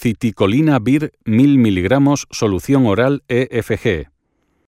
Citicolina BIR 1000 mg solución oral EFG.